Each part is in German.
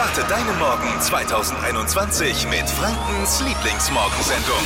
Starte deinen Morgen 2021 mit Frankens Lieblingsmorgensendung.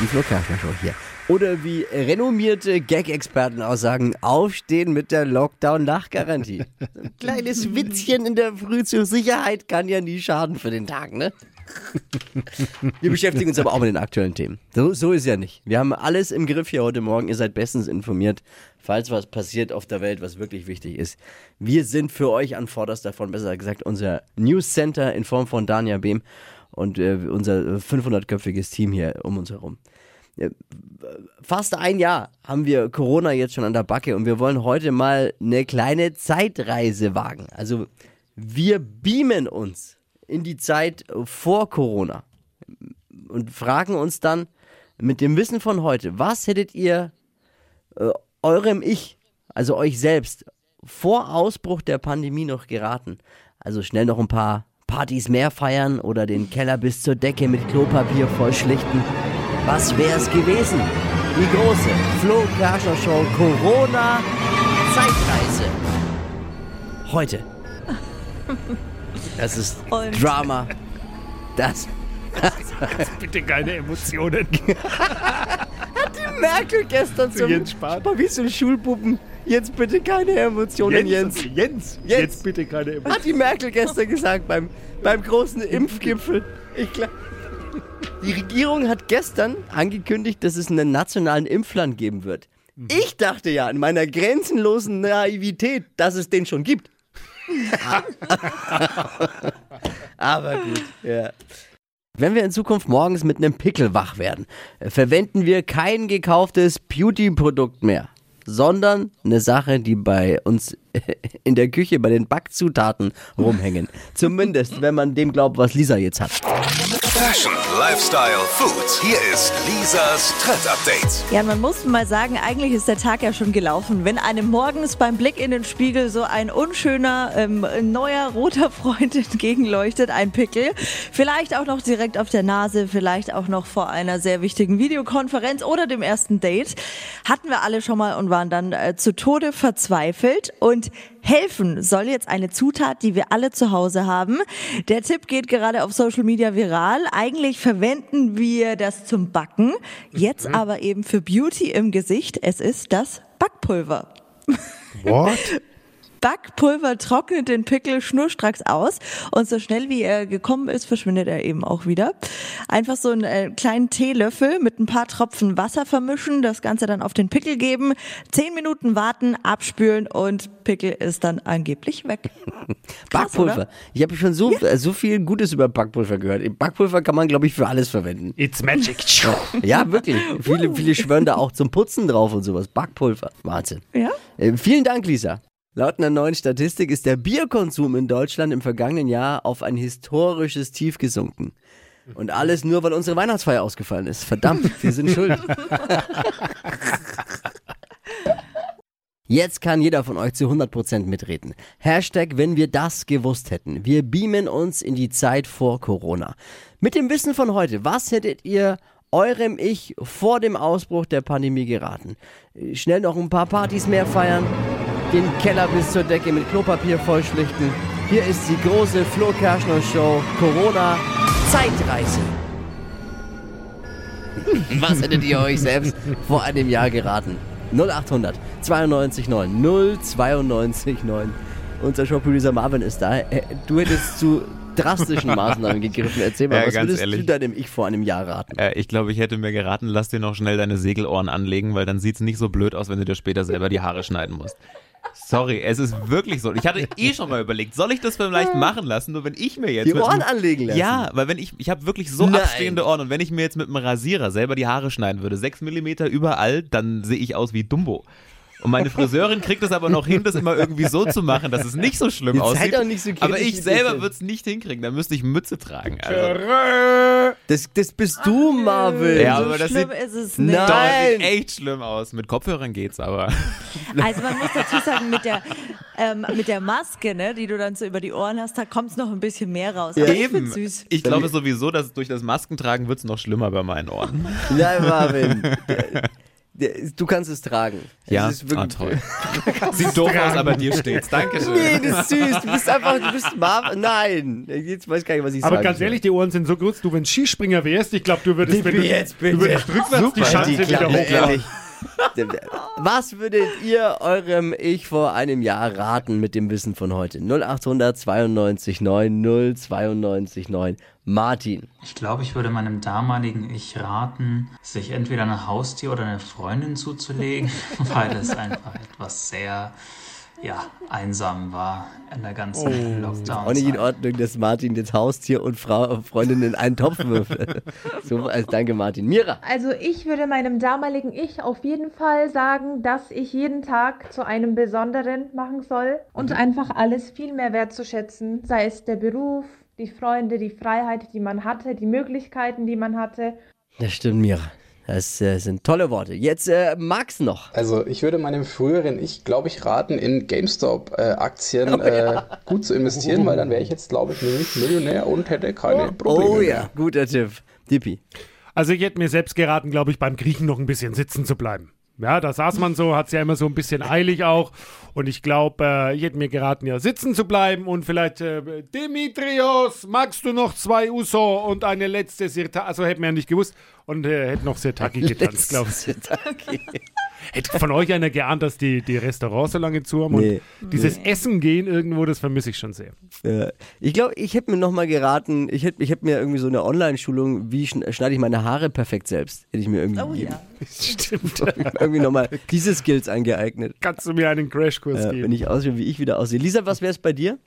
Die Flo Kerschner Show hier. Oder wie renommierte Gag-Experten aussagen, aufstehen mit der Lockdown-Nachgarantie. Ein kleines Witzchen in der Früh zur Sicherheit kann ja nie schaden für den Tag, ne? Wir beschäftigen uns aber auch mit den aktuellen Themen. So, so ist ja nicht. Wir haben alles im Griff hier heute Morgen. Ihr seid bestens informiert, falls was passiert auf der Welt, was wirklich wichtig ist. Wir sind für euch an vorderster Front, besser gesagt, unser News Center in Form von Dania Behm und äh, unser 500-köpfiges Team hier um uns herum. Äh, Fast ein Jahr haben wir Corona jetzt schon an der Backe und wir wollen heute mal eine kleine Zeitreise wagen. Also wir beamen uns in die Zeit vor Corona und fragen uns dann mit dem Wissen von heute, was hättet ihr äh, eurem Ich, also euch selbst, vor Ausbruch der Pandemie noch geraten? Also schnell noch ein paar Partys mehr feiern oder den Keller bis zur Decke mit Klopapier vollschlichten. Was wär's gewesen? Die große Flo Kerschner Show Corona Zeitreise. Heute. Das ist Und- Drama. Das Bitte keine Emotionen. Merkel gestern zum Jens Spahn. Wie so Schulpuppen. Jetzt bitte keine Emotionen, Jens. Jens, Jens, Jens. jetzt bitte keine Emotionen. Hat die Merkel gestern gesagt beim, beim großen Impfgipfel. Ich glaub, die Regierung hat gestern angekündigt, dass es einen nationalen Impfplan geben wird. Ich dachte ja in meiner grenzenlosen Naivität, dass es den schon gibt. Aber gut, ja. Wenn wir in Zukunft morgens mit einem Pickel wach werden, äh, verwenden wir kein gekauftes Beauty-Produkt mehr, sondern eine Sache, die bei uns in der Küche bei den Backzutaten rumhängen. Zumindest, wenn man dem glaubt, was Lisa jetzt hat. Fashion, Lifestyle, Food. Hier ist Lisas Trend Update. Ja, man muss mal sagen, eigentlich ist der Tag ja schon gelaufen. Wenn einem morgens beim Blick in den Spiegel so ein unschöner, ähm, neuer roter Freund entgegenleuchtet, ein Pickel, vielleicht auch noch direkt auf der Nase, vielleicht auch noch vor einer sehr wichtigen Videokonferenz oder dem ersten Date, hatten wir alle schon mal und waren dann äh, zu Tode verzweifelt. Und helfen soll jetzt eine Zutat, die wir alle zu Hause haben. Der Tipp geht gerade auf Social Media viral. Eigentlich verwenden wir das zum Backen, jetzt aber eben für Beauty im Gesicht. Es ist das Backpulver. What? Backpulver trocknet den Pickel schnurstracks aus und so schnell wie er gekommen ist, verschwindet er eben auch wieder. Einfach so einen äh, kleinen Teelöffel mit ein paar Tropfen Wasser vermischen, das Ganze dann auf den Pickel geben, zehn Minuten warten, abspülen und Pickel ist dann angeblich weg. Krass, Backpulver. oder? Ich habe schon so, äh, so viel Gutes über Backpulver gehört. Backpulver kann man, glaube ich, für alles verwenden. It's magic. Ja, wirklich. viele, viele schwören da auch zum Putzen drauf und sowas. Backpulver. Wahnsinn. Ja? Äh, vielen Dank, Lisa. Laut einer neuen Statistik ist der Bierkonsum in Deutschland im vergangenen Jahr auf ein historisches Tief gesunken. Und alles nur, weil unsere Weihnachtsfeier ausgefallen ist. Verdammt, wir sind schuld. Jetzt kann jeder von euch zu 100% mitreden. Hashtag, wenn wir das gewusst hätten. Wir beamen uns in die Zeit vor Corona. Mit dem Wissen von heute, was hättet ihr eurem Ich vor dem Ausbruch der Pandemie geraten? Äh, Schnell noch ein paar Partys mehr feiern, den Keller bis zur Decke mit Klopapier vollschlichten. Hier ist die große Flo Kerschner Show Corona Zeitreise. Was hättet ihr euch selbst vor einem Jahr geraten? 0800 92 9 092 9. Unser Showproducer Marvin ist da. Äh, Du hättest zu drastischen Maßnahmen gegriffen. Erzähl mal, Ja, was ganz würdest du ehrlich. deinem Ich vor einem Jahr raten? Äh, ich glaube, ich hätte mir geraten, lass dir noch schnell deine Segelohren anlegen, weil dann sieht's nicht so blöd aus, wenn du dir später selber die Haare schneiden musst. Sorry, es ist wirklich so. Ich hatte eh schon mal überlegt, soll ich das vielleicht machen lassen, nur wenn ich mir jetzt Die mit Ohren einem- anlegen lassen? Ja, weil wenn ich, ich habe wirklich so Nein. abstehende Ohren und wenn ich mir jetzt mit einem Rasierer selber die Haare schneiden würde, 6 Millimeter überall, dann sehe ich aus wie Dumbo. Und meine Friseurin kriegt es aber noch hin, das immer irgendwie so zu machen, dass es nicht so schlimm Jetzt aussieht. seid doch nicht so aber ich selber würde es nicht hinkriegen, dann müsste ich Mütze tragen. Also. Das, das bist du, Marvin. Ja, so aber das schlimm sieht- ist es nicht. Nein. Doch, das sieht echt schlimm aus. Mit Kopfhörern geht's aber. Also man muss dazu sagen, mit der, ähm, mit der Maske, ne, die du dann so über die Ohren hast, da kommt es noch ein bisschen mehr raus. Aber ich find's süß. Ich glaube sowieso, dass durch das Maskentragen wird's noch schlimmer bei meinen Ohren. Nein, Marvin. Du kannst es tragen. Ja, Es ist ah, wirklich- toll. Sieht doof aus, aber dir steht's. Dankeschön. Nee, das ist süß. Du bist einfach, du bist Marv. Nein. Jetzt weiß ich gar nicht, was ich Aber sagen ganz ehrlich, die Ohren sind so kurz. Du, wenn Skispringer wärst, ich glaube, du würdest, wenn du, jetzt bitte. du würdest rückwärts die Super, Schanze die wieder ehrlich. Was würdet ihr eurem Ich vor einem Jahr raten mit dem Wissen von heute? 0800 92 9 092 9. Martin. Ich glaube, ich würde meinem damaligen Ich raten, sich entweder ein Haustier oder eine Freundin zuzulegen, weil es einfach etwas sehr, ja, einsam war in der ganzen Auch nicht in. Ordnung, dass Martin jetzt Haustier und Frau, Freundin in einen Topf wirft. so, also danke Martin. Mira. Also ich würde meinem damaligen Ich auf jeden Fall sagen, dass ich jeden Tag zu einem besonderen machen soll und einfach alles viel mehr wertzuschätzen, sei es der Beruf, die Freunde, die Freiheit, die man hatte, die Möglichkeiten, die man hatte. Das stimmt, Mira. Das äh, sind tolle Worte. Jetzt äh, Max noch. Also ich würde meinem früheren Ich, glaube ich, raten, in GameStop-Aktien äh, gut zu investieren, weil dann wäre ich jetzt, glaube ich, nämlich Millionär und hätte keine Probleme Oh mehr. ja, guter Tipp. Dippi. Also ich hätte mir selbst geraten, glaube ich, beim Griechen noch ein bisschen sitzen zu bleiben. Ja, da saß man so, hat es ja immer so ein bisschen eilig auch. Und ich glaube, äh, ich hätte mir geraten, ja, sitzen zu bleiben und vielleicht, äh, Dimitrios, magst du noch zwei Uso und eine letzte Sirta? Also hätte man ja nicht gewusst und äh, hätte noch Sirtaki getanzt, glaube ich. Hätte von euch einer geahnt, dass die, die Restaurants so lange zu haben Nee. und dieses Essen gehen irgendwo, das vermisse ich schon sehr. Äh, ich glaube, ich hätte mir nochmal geraten, ich hätte ich hätt mir irgendwie so eine Online-Schulung, wie schn- schneide ich meine Haare perfekt selbst, hätte ich mir irgendwie Oh gegeben. ja. Stimmt. irgendwie nochmal diese Skills angeeignet. Kannst du mir einen Crashkurs Äh, geben? wenn ich aussehe, wie ich wieder aussehe. Lisa, was wäre es bei dir?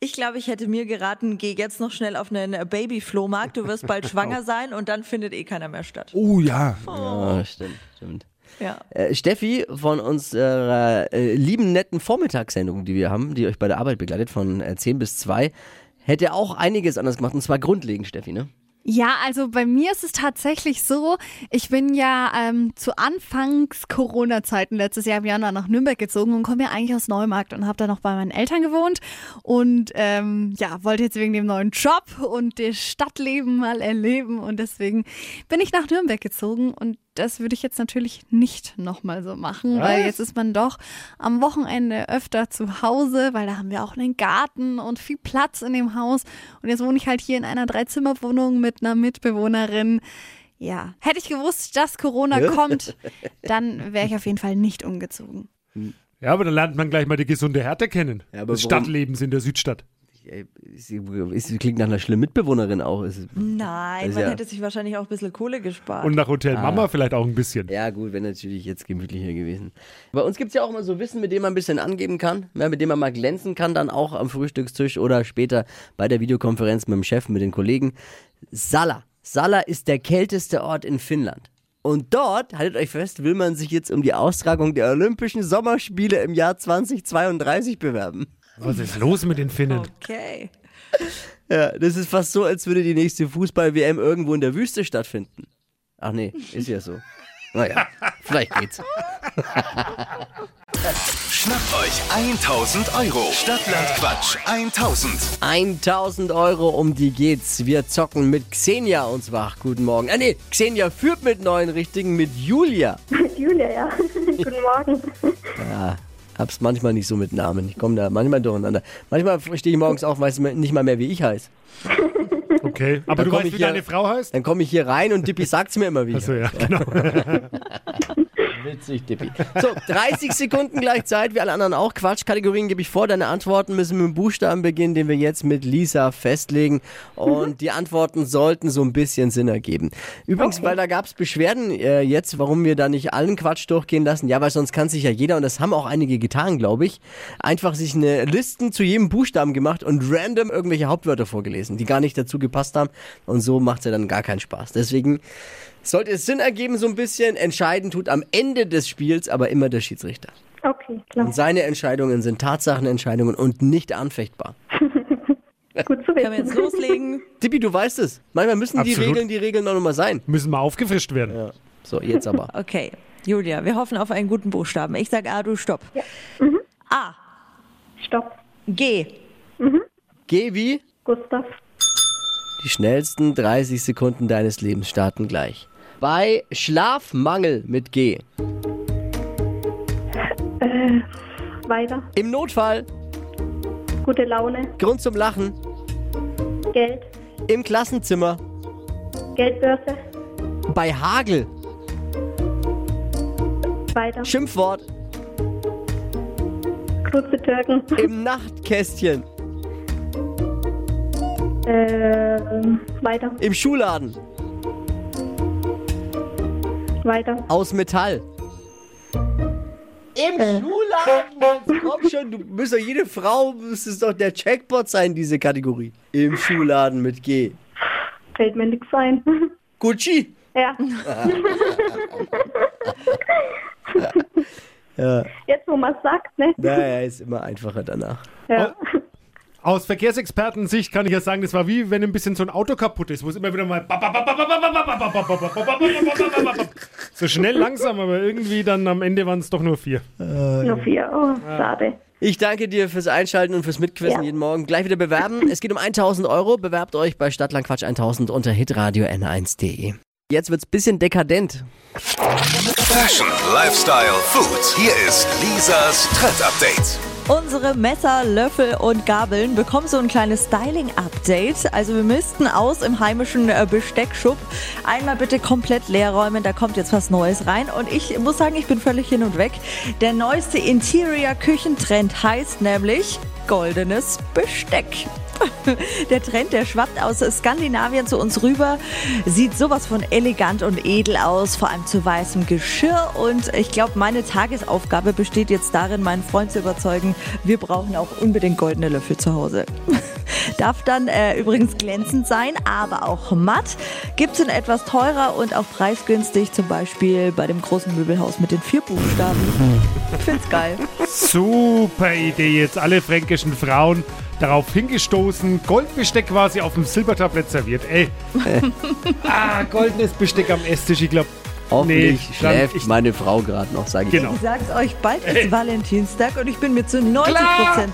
Ich glaube, ich hätte mir geraten, geh jetzt noch schnell auf einen Baby-Flohmarkt, du wirst bald schwanger sein und dann findet eh keiner mehr statt. oh ja. Ja, stimmt, stimmt. Ja. Äh, Steffi von unserer äh, lieben, netten Vormittagssendung, die wir haben, die euch bei der Arbeit begleitet, von äh, 10 bis 2, hätte auch einiges anders gemacht. Und zwar grundlegend, Steffi, ne? Ja, also bei mir ist es tatsächlich so, ich bin ja ähm, zu Anfangs Corona-Zeiten letztes Jahr im Januar nach Nürnberg gezogen und komme ja eigentlich aus Neumarkt und habe da noch bei meinen Eltern gewohnt und ähm, ja, wollte jetzt wegen dem neuen Job und das Stadtleben mal erleben und deswegen bin ich nach Nürnberg gezogen und das würde ich jetzt natürlich nicht nochmal so machen, weil Was? jetzt ist man doch am Wochenende öfter zu Hause, weil da haben wir auch einen Garten und viel Platz in dem Haus. Und jetzt wohne ich halt hier in einer Dreizimmerwohnung mit einer Mitbewohnerin. Ja, hätte ich gewusst, dass Corona kommt, dann wäre ich auf jeden Fall nicht umgezogen. Ja, aber dann lernt man gleich mal die gesunde Härte kennen. Ja, aber des Stadtlebens in der Südstadt. Sie, sie klingt nach einer schlimmen Mitbewohnerin auch. Ist- Nein, man ja- hätte sich wahrscheinlich auch ein bisschen Kohle gespart. Und nach Hotel Mama vielleicht auch ein bisschen. Ja, gut, wäre natürlich jetzt gemütlicher gewesen. Bei uns gibt es ja auch immer so Wissen, mit dem man ein bisschen angeben kann, ja, mit dem man mal glänzen kann, dann auch am Frühstückstisch oder später bei der Videokonferenz mit dem Chef, mit den Kollegen. Salla. Salla ist der kälteste Ort in Finnland. Und dort, haltet euch fest, will man sich jetzt um die Austragung der Olympischen Sommerspiele im Jahr 2032 bewerben. Was ist los mit den Finnen? okay. Ja, das ist fast so, als würde die nächste Fußball-WM irgendwo in der Wüste stattfinden. Ach nee, ist ja so. Naja, vielleicht geht's. Schnappt euch 1000 Euro. Stadtland Quatsch 1000. 1000 Euro, um die geht's. Wir zocken mit Xenia uns wach. Guten Morgen. Ah nee, Xenia führt mit neun Richtigen mit Julia. Julia, ja. Guten Morgen. Ja, hab's manchmal nicht so mit Namen. Ich komme da manchmal durcheinander. Manchmal stehe ich morgens auf, weiß nicht mal mehr, wie ich heiße. Okay, aber Dann du weißt, ich wie hier- deine Frau heißt? Dann komme ich hier rein und Dippi sagt's mir immer wieder. Achso, ja, genau. Witzig, Dippi. So, 30 Sekunden gleich Zeit, wie alle anderen auch. Quatschkategorien gebe ich vor. Deine Antworten müssen mit dem Buchstaben beginnen, den wir jetzt mit Lisa festlegen. Und die Antworten sollten so ein bisschen Sinn ergeben. Übrigens, weil da gab es Beschwerden äh, jetzt, warum wir da nicht allen Quatsch durchgehen lassen. Ja, weil sonst kann sich ja jeder, und das haben auch einige getan, glaube ich, einfach sich eine Listen zu jedem Buchstaben gemacht und random irgendwelche Hauptwörter vorgelesen, die gar nicht dazu gepasst haben. Und so macht es ja dann gar keinen Spaß. Deswegen sollte es Sinn ergeben, so ein bisschen. Entscheiden tut am Ende des Spiels aber immer der Schiedsrichter. Okay, klar. Und seine Entscheidungen sind Tatsachenentscheidungen und nicht anfechtbar. Gut zu Können wir jetzt wissen. loslegen? Tippi, du weißt es. Manchmal müssen die Absolut. Regeln die Regeln noch mal sein. Müssen mal aufgefrischt werden. Ja. So, jetzt aber. Okay. Julia, wir hoffen auf einen guten Buchstaben. Ich sag A, du stopp. A, Stopp. G, Geh wie? Gustav. Die schnellsten 30 Sekunden deines Lebens starten gleich. Bei Schlafmangel mit G. Äh, weiter. Im Notfall. Gute Laune. Grund zum Lachen. Geld. Im Klassenzimmer. Geldbörse. Bei Hagel. Weiter. Schimpfwort. Kurze Türken. Im Nachtkästchen. Äh, weiter. Im Schuhladen. Weiter. Aus Metall. Im Schuhladen? Komm schon, du bist doch jede Frau, müsste es doch der Jackpot sein, diese Kategorie. Im Schuhladen mit G. Fällt mir nichts ein. Gucci. Ja. Ja, Jetzt, wo man sagt, ne? naja, ist immer einfacher danach. Ja. Aus Verkehrsexpertensicht kann ich ja sagen, das war wie wenn ein bisschen so ein Auto kaputt ist, wo es immer wieder mal so schnell langsam, aber irgendwie dann am Ende waren es doch nur vier. Nur vier. Oh, schade. Ich danke dir fürs Einschalten und fürs Mitquissen Ja. jeden Morgen. Gleich wieder bewerben. Es geht um 1000 Euro. Bewerbt euch bei Stadtlandquatsch 1000 unter hitradio n1.de. Jetzt wird's bisschen dekadent. Fashion, Lifestyle, Food. Hier ist Lisas Trend Update. Unsere Messer, Löffel und Gabeln bekommen so ein kleines Styling-Update. Also wir müssten aus im heimischen äh, Besteckschub einmal bitte komplett leer räumen. Da kommt jetzt was Neues rein. Und ich muss sagen, ich bin völlig hin und weg. Der neueste Interior-Küchentrend heißt nämlich goldenes Besteck. Der Trend, der schwappt aus Skandinavien zu uns rüber, sieht sowas von elegant und edel aus, vor allem zu weißem Geschirr. Und ich glaube, meine Tagesaufgabe besteht jetzt darin, meinen Freund zu überzeugen, wir brauchen auch unbedingt goldene Löffel zu Hause. Darf dann äh, übrigens glänzend sein, aber auch matt. Gibt's in etwas teurer und auch preisgünstig, zum Beispiel bei dem großen Möbelhaus mit den vier Buchstaben. Find's geil. Super Idee, jetzt alle fränkischen Frauen darauf hingestoßen, Goldbesteck quasi auf dem Silbertablett serviert. Ey. ah, goldenes Besteck am Esstisch, ich glaube. Hoffentlich Nee, schläft ich- meine Frau gerade noch, sage ich. Genau. Ich sag's euch, bald ist Valentinstag und ich bin mir zu 90%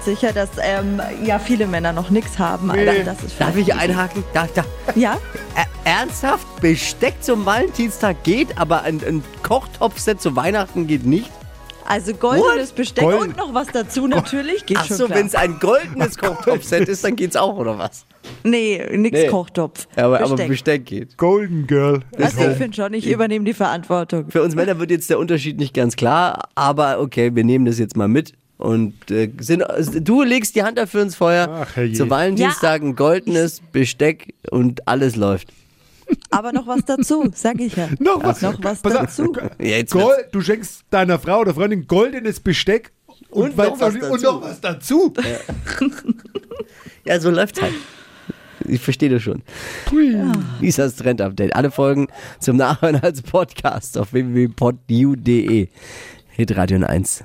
sicher, dass ähm, ja viele Männer noch nichts haben. Alter, das ist Darf ich einhaken? Da, da. Ja? Ä- Ernsthaft? Besteck zum Valentinstag geht, aber ein, ein Kochtopfset zu Weihnachten geht nicht? Also goldenes Besteck Gold- und noch was dazu natürlich. Geht Ach schon so, wenn es ein goldenes Kochtopfset ist, dann geht's auch, oder was? Nee, nix Nee. Kochtopf. Ja, aber, Besteck. aber Besteck geht. Golden Girl. also ich finde schon, ich übernehme die Verantwortung. Für uns Männer wird jetzt der Unterschied nicht ganz klar, aber okay, wir nehmen das jetzt mal mit. Und äh, sind, du legst die Hand dafür ins Feuer. Ach. Zu Valentinstag ein goldenes Besteck und alles läuft. Aber noch was dazu, sag ich ja. Noch was. Noch was Pass auf. dazu. Ja, jetzt Gold, du schenkst deiner Frau oder Freundin goldenes Besteck Und weil's noch was und noch was dazu. Ja, so läuft's halt. Ich verstehe das schon. Lisas Trend Update. Alle Folgen zum Nachhören als Podcast auf www.podu.de. Hitradio 1.